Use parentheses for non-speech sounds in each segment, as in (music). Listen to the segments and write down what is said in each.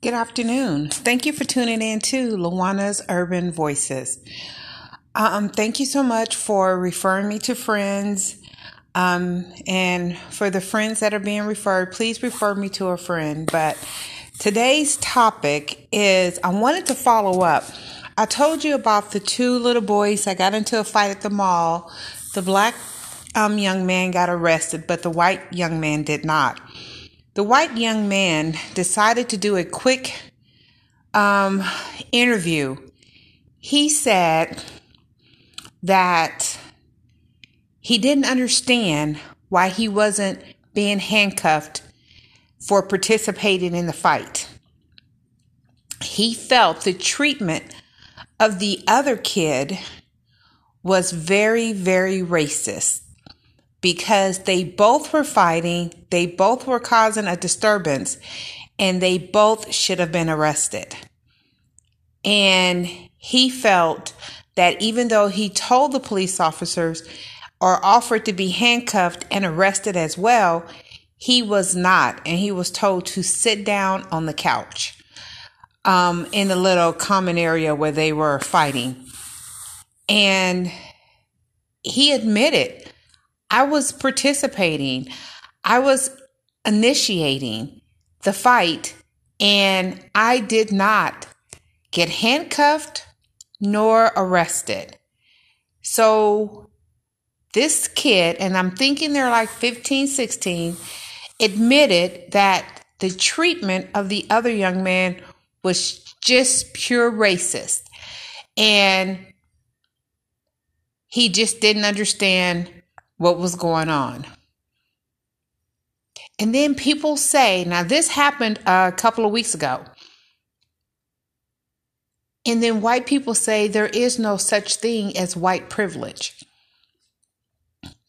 Good afternoon. Thank you for tuning in to Lawana's Urban Voices. Um, thank you so much for referring me to friends. Um, and for the friends that are being referred, please refer me to a friend. But today's topic is I wanted to follow up. I told you about the two little boys that got into a fight at the mall. The black um, young man got arrested, but the white young man did not. The white young man decided to do a quick um, interview. He said that he didn't understand why he wasn't being handcuffed for participating in the fight. He felt the treatment of the other kid was very, very racist because they both were fighting, they both were causing a disturbance, and they both should have been arrested. And he felt that even though he told the police officers or offered to be handcuffed and arrested as well, he was not. And he was told to sit down on the couch um, in the little common area where they were fighting. And he admitted I was participating, I was initiating the fight, and I did not get handcuffed nor arrested. So this kid, and I'm thinking they're like 15, 16, admitted that the treatment of the other young man was just pure racist. And he just didn't understand what was going on. And then people say, now this happened a couple of weeks ago. And then white people say there is no such thing as white privilege.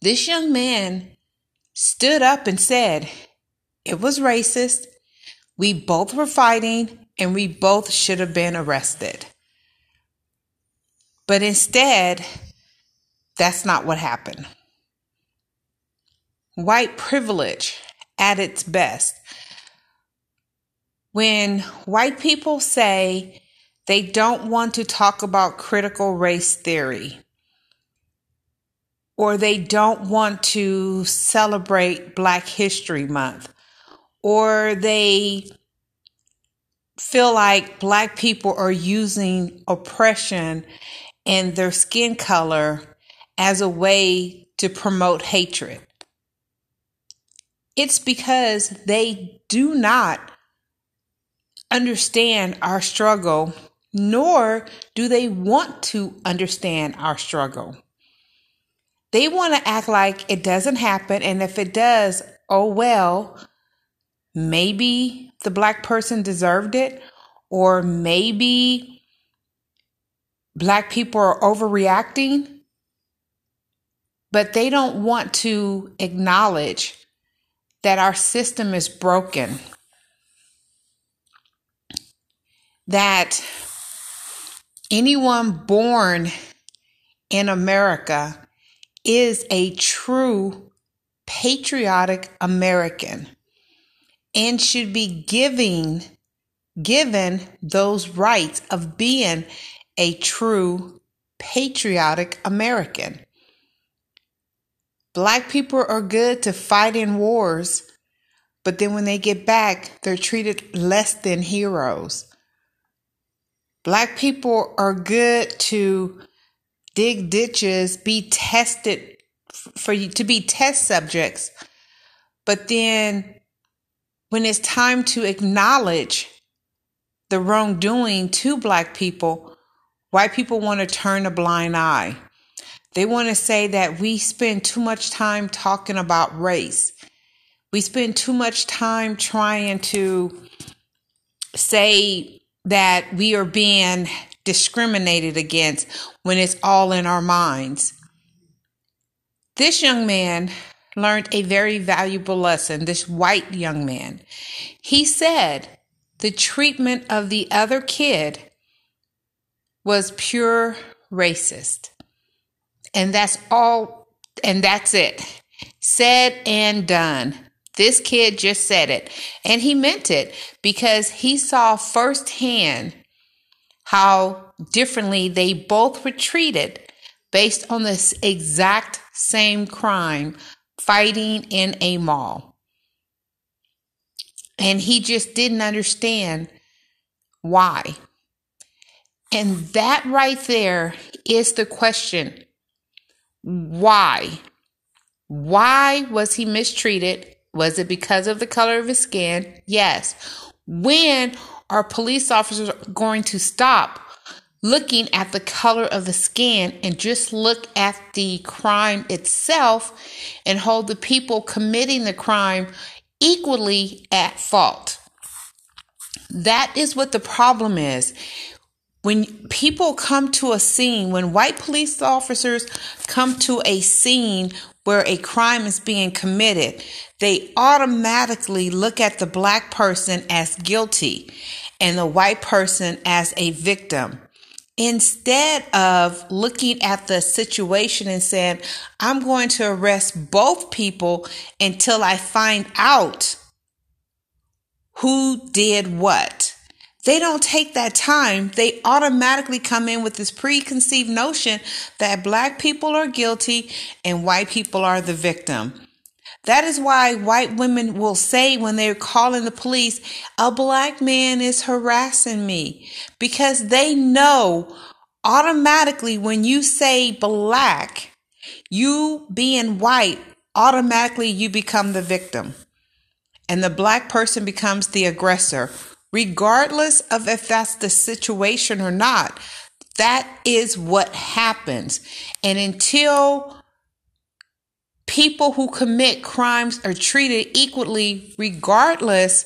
This young man stood up and said, it was racist. We both were fighting and we both should have been arrested. But instead, that's not what happened white privilege at its best. When white people say they don't want to talk about critical race theory, or they don't want to celebrate Black History Month, or they feel like Black people are using oppression and their skin color as a way to promote hatred. It's because they do not understand our struggle, nor do they want to understand our struggle. They want to act like it doesn't happen, and if it does, oh well, maybe the black person deserved it, or maybe black people are overreacting, but they don't want to acknowledge that our system is broken, that anyone born in America is a true patriotic American and should be giving given those rights of being a true patriotic American. Black people are good to fight in wars, but then when they get back, they're treated less than heroes. Black people are good to dig ditches, be tested for you to be test subjects, but then when it's time to acknowledge the wrongdoing to black people, white people want to turn a blind eye. They want to say that we spend too much time talking about race. We spend too much time trying to say that we are being discriminated against when it's all in our minds. This young man learned a very valuable lesson, this white young man. He said the treatment of the other kid was pure racist. And that's all, and that's it. Said and done. This kid just said it, and he meant it because he saw firsthand how differently they both were treated based on this exact same crime fighting in a mall. And he just didn't understand why. And that right there is the question why? Why was he mistreated? Was it because of the color of his skin? Yes. When are police officers going to stop looking at the color of the skin and just look at the crime itself and hold the people committing the crime equally at fault? That is what the problem is. When people come to a scene, when white police officers come to a scene where a crime is being committed, they automatically look at the black person as guilty and the white person as a victim. Instead of looking at the situation and saying, I'm going to arrest both people until I find out who did what. They don't take that time. They automatically come in with this preconceived notion that black people are guilty and white people are the victim. That is why white women will say when they're calling the police, a black man is harassing me because they know automatically when you say black, you being white, automatically you become the victim and the black person becomes the aggressor regardless of if that's the situation or not. That is what happens. And until people who commit crimes are treated equally, regardless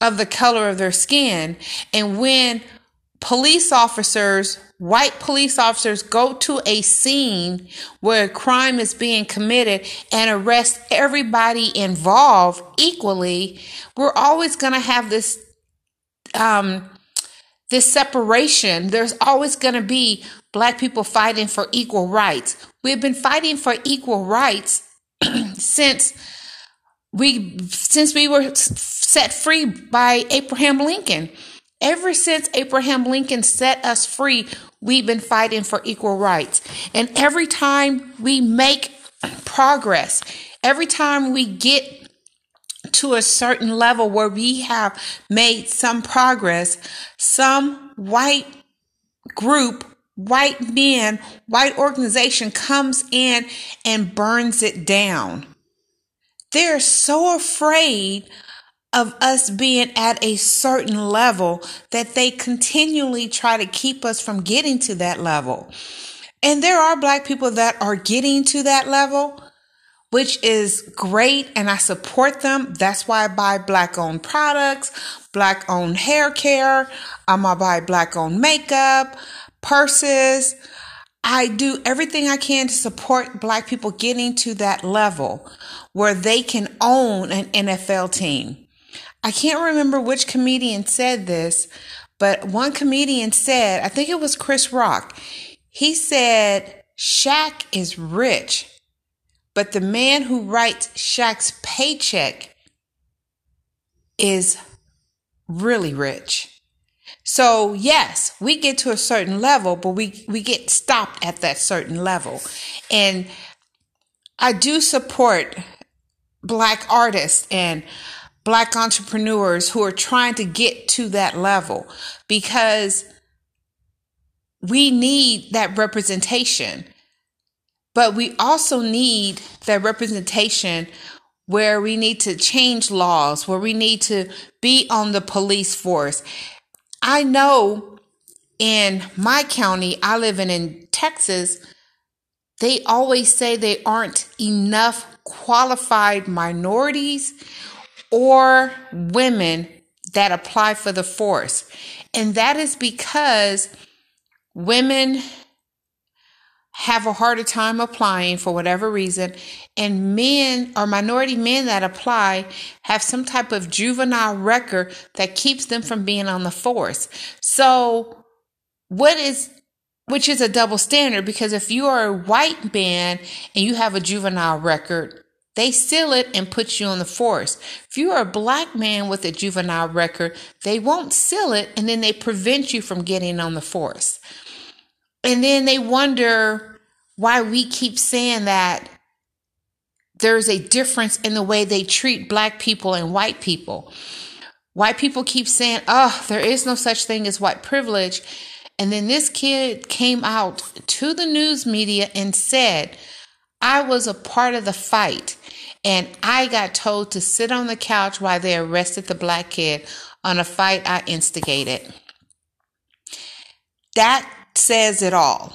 of the color of their skin, and when police officers, white police officers, go to a scene where a crime is being committed and arrest everybody involved equally, we're always going to have this um, this separation. There's always going to be black people fighting for equal rights. We've been fighting for equal rights (clears throat) since we since we were set free by Abraham Lincoln. Ever since Abraham Lincoln set us free, we've been fighting for equal rights. And every time we make progress, every time we get to a certain level where we have made some progress, some white group, white men, white organization comes in and burns it down. They're so afraid of us being at a certain level that they continually try to keep us from getting to that level. And there are black people that are getting to that level, which is great and I support them. That's why I buy black owned products, black owned hair care. Um, I'm gonna buy black owned makeup, purses. I do everything I can to support black people getting to that level where they can own an NFL team. I can't remember which comedian said this, but one comedian said, I think it was Chris Rock. He said, Shaq is rich but the man who writes Shaq's paycheck is really rich. So yes, we get to a certain level, but we, we get stopped at that certain level. And I do support black artists and black entrepreneurs who are trying to get to that level because we need that representation. But we also need that representation where we need to change laws, where we need to be on the police force. I know in my county, I live in, in Texas, they always say there aren't enough qualified minorities or women that apply for the force. And that is because women have a harder time applying for whatever reason, and men or minority men that apply have some type of juvenile record that keeps them from being on the force. So, what is which is a double standard because if you are a white man and you have a juvenile record, they seal it and put you on the force. If you're a black man with a juvenile record, they won't seal it and then they prevent you from getting on the force. And then they wonder why we keep saying that there's a difference in the way they treat black people and white people. White people keep saying, oh, there is no such thing as white privilege. And then this kid came out to the news media and said, I was a part of the fight and I got told to sit on the couch while they arrested the black kid on a fight I instigated. That says it all.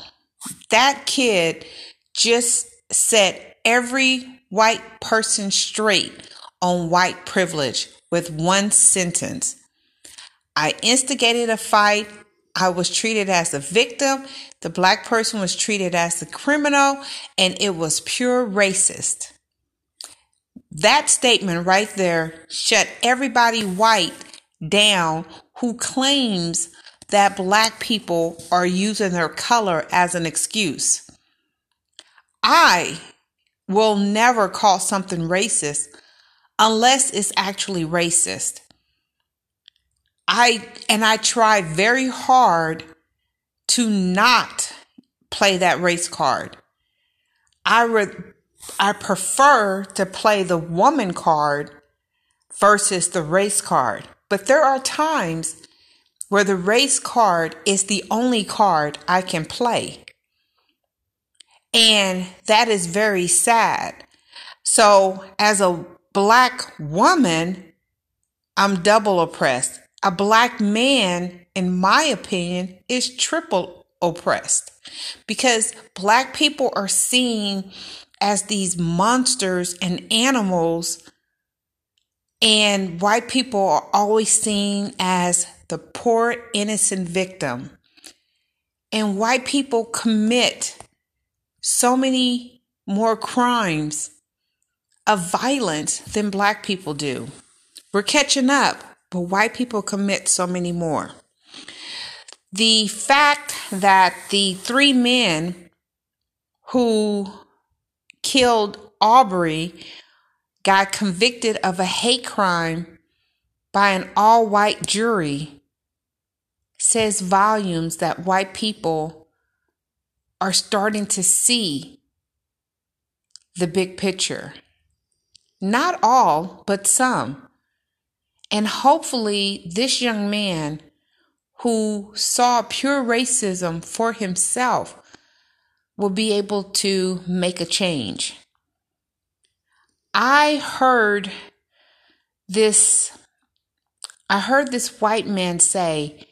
That kid just set every white person straight on white privilege with one sentence. I instigated a fight. I was treated as a victim. The black person was treated as the criminal, and it was pure racist. That statement right there shut everybody white down who claims that black people are using their color as an excuse. I will never call something racist unless it's actually racist. I and I try very hard to not play that race card. I re- I prefer to play the woman card versus the race card. But there are times where the race card is the only card I can play. And that is very sad. So, as a black woman, I'm double oppressed. A black man, in my opinion, is triple oppressed because black people are seen as these monsters and animals, and white people are always seen as the poor, innocent victim. And white people commit so many more crimes of violence than black people do. We're catching up, but white people commit so many more. The fact that the three men who killed Arbery got convicted of a hate crime by an all white jury says volumes that white people are starting to see the big picture. Not all, but some. And hopefully, this young man who saw pure racism for himself will be able to make a change. I heard this I heard this white man say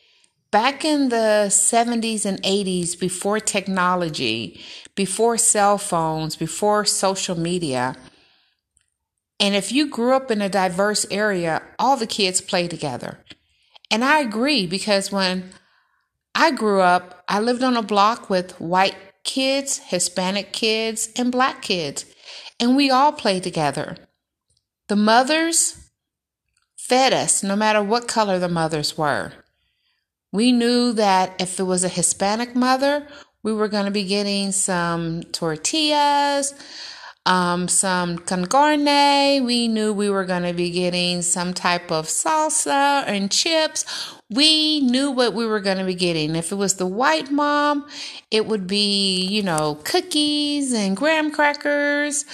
back in the 70s and 80s before technology, before cell phones, before social media, and if you grew up in a diverse area, all the kids play together. And I agree because when I grew up, I lived on a block with white kids, Hispanic kids, and black kids, and we all played together. The mothers fed us no matter what color the mothers were. We knew that if it was a Hispanic mother, we were going to be getting some tortillas, um, some con carne. We knew we were going to be getting some type of salsa and chips. We knew what we were going to be getting. If it was the white mom, it would be, you know, cookies and graham crackers.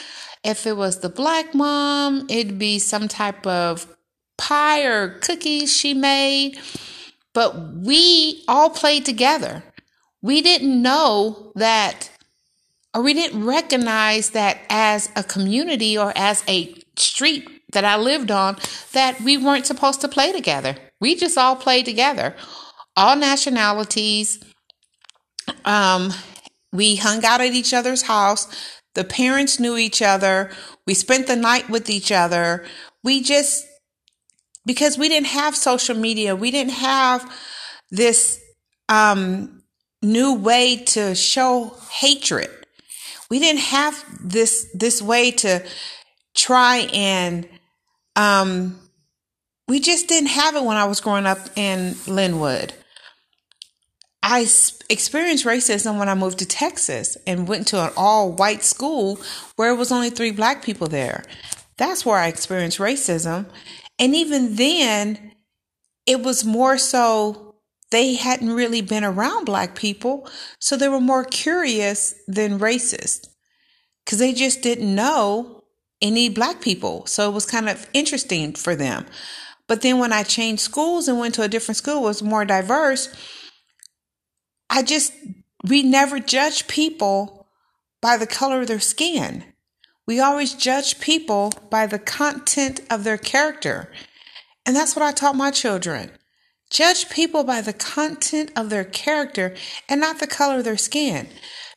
If it was the black mom, it'd be some type of pie or cookies she made. But we all played together. We didn't know that or we didn't recognize that as a community or as a street that I lived on, that we weren't supposed to play together. We just all played together, all nationalities. Um, we hung out at each other's house. The parents knew each other. We spent the night with each other. We just, because we didn't have social media, we didn't have this um, new way to show hatred we didn't have this this way to try and um we just didn't have it when I was growing up in Linwood. I experienced racism when I moved to Texas and went to an all white school where it was only three black people there. That's where I experienced racism. And even then, it was more so they hadn't really been around black people. So they were more curious than racist because they just didn't know any black people. So it was kind of interesting for them. But then when I changed schools and went to a different school, was more diverse. I just we never judge people by the color of their skin. We always judge people by the content of their character. And that's what I taught my children. Judge people by the content of their character and not the color of their skin.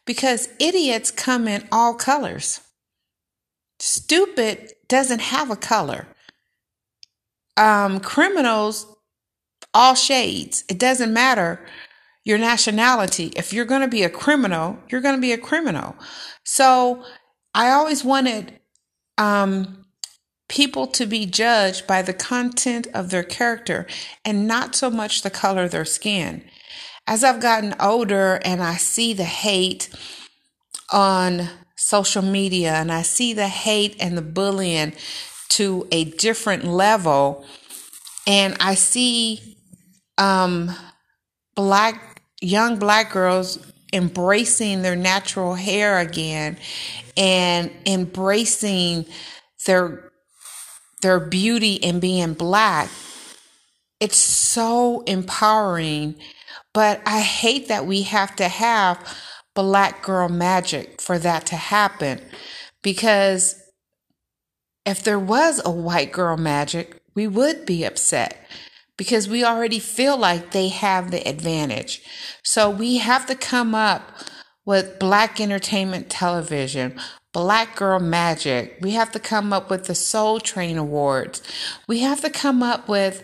Because idiots come in all colors. Stupid doesn't have a color. Um, criminals, all shades. It doesn't matter your nationality. If you're going to be a criminal, you're going to be a criminal. So I always wanted um, people to be judged by the content of their character and not so much the color of their skin. As I've gotten older and I see the hate on social media and I see the hate and the bullying to a different level, and I see um, black young black girls embracing their natural hair again and embracing their their beauty and being black. It's so empowering but i hate that we have to have black girl magic for that to happen because if there was a white girl magic we would be upset because we already feel like they have the advantage. So we have to come up with Black Entertainment Television, Black Girl Magic. We have to come up with the Soul Train Awards. We have to come up with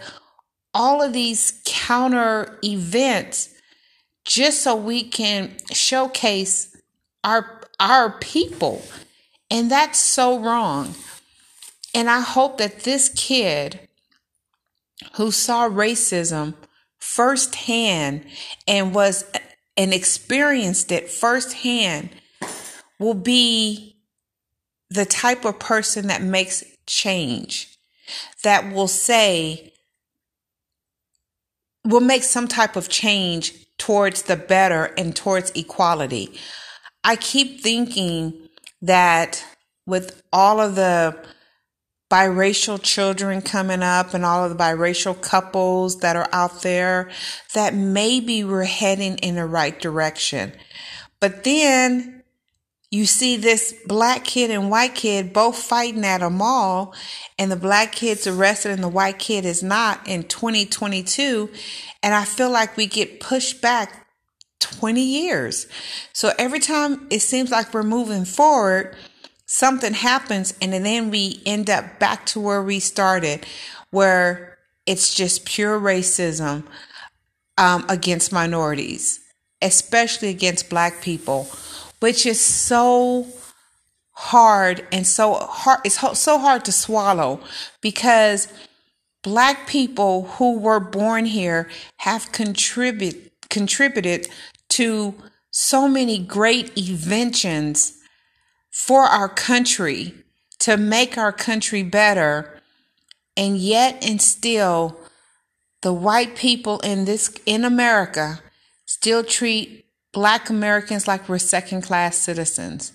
all of these counter events just so we can showcase our our people. And that's so wrong. And I hope that this kid who saw racism firsthand and was and experienced it firsthand will be the type of person that makes change that will say will make some type of change towards the better and towards equality. I keep thinking that with all of the biracial children coming up and all of the biracial couples that are out there that maybe we're heading in the right direction. But then you see this black kid and white kid both fighting at a mall and the black kid's arrested and the white kid is not in 2022 and I feel like we get pushed back 20 years. So every time it seems like we're moving forward, something happens and then we end up back to where we started, where it's just pure racism um, against minorities, especially against black people, which is so hard and so hard. It's so hard to swallow because black people who were born here have contribute contributed to so many great inventions for our country to make our country better and yet and still the white people in this in America still treat black Americans like we're second class citizens.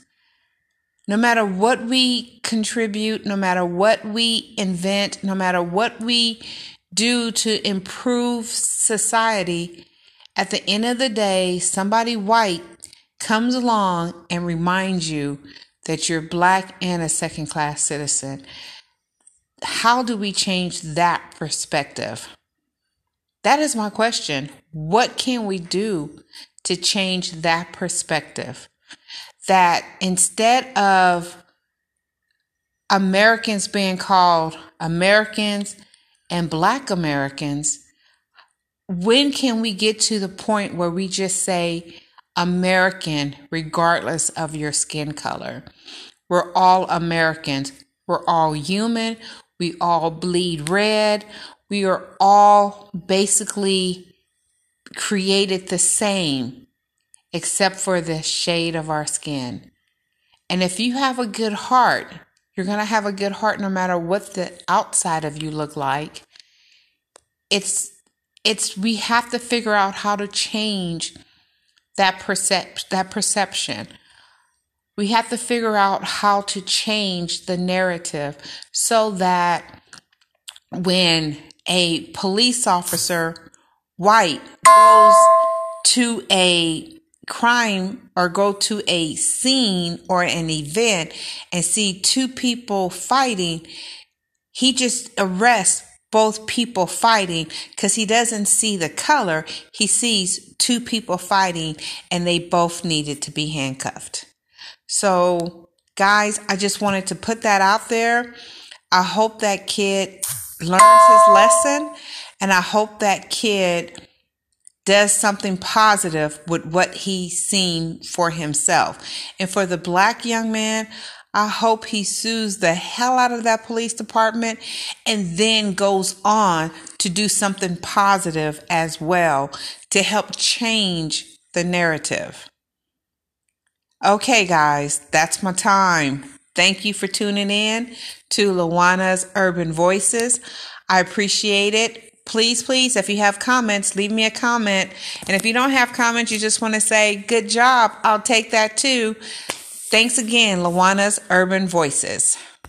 No matter what we contribute, no matter what we invent, no matter what we do to improve society, at the end of the day, somebody white comes along and reminds you that you're black and a second class citizen. How do we change that perspective? That is my question. What can we do to change that perspective? That instead of Americans being called Americans and Black Americans, when can we get to the point where we just say American regardless of your skin color? We're all Americans. We're all human. We all bleed red. We are all basically created the same except for the shade of our skin. And if you have a good heart, you're going to have a good heart no matter what the outside of you look like. It's it's we have to figure out how to change that percep- that perception. We have to figure out how to change the narrative so that when a police officer white goes to a crime or go to a scene or an event and see two people fighting, he just arrests both people fighting because he doesn't see the color. He sees two people fighting and they both needed to be handcuffed. So, guys, I just wanted to put that out there. I hope that kid learns his lesson and I hope that kid does something positive with what he's seen for himself. And for the black young man, I hope he sues the hell out of that police department and then goes on to do something positive as well to help change the narrative. Okay, guys, that's my time. Thank you for tuning in to Lawana's Urban Voices. I appreciate it. Please, please, if you have comments, leave me a comment. And if you don't have comments, you just want to say, good job, I'll take that too. Thanks again, Lawana's Urban Voices.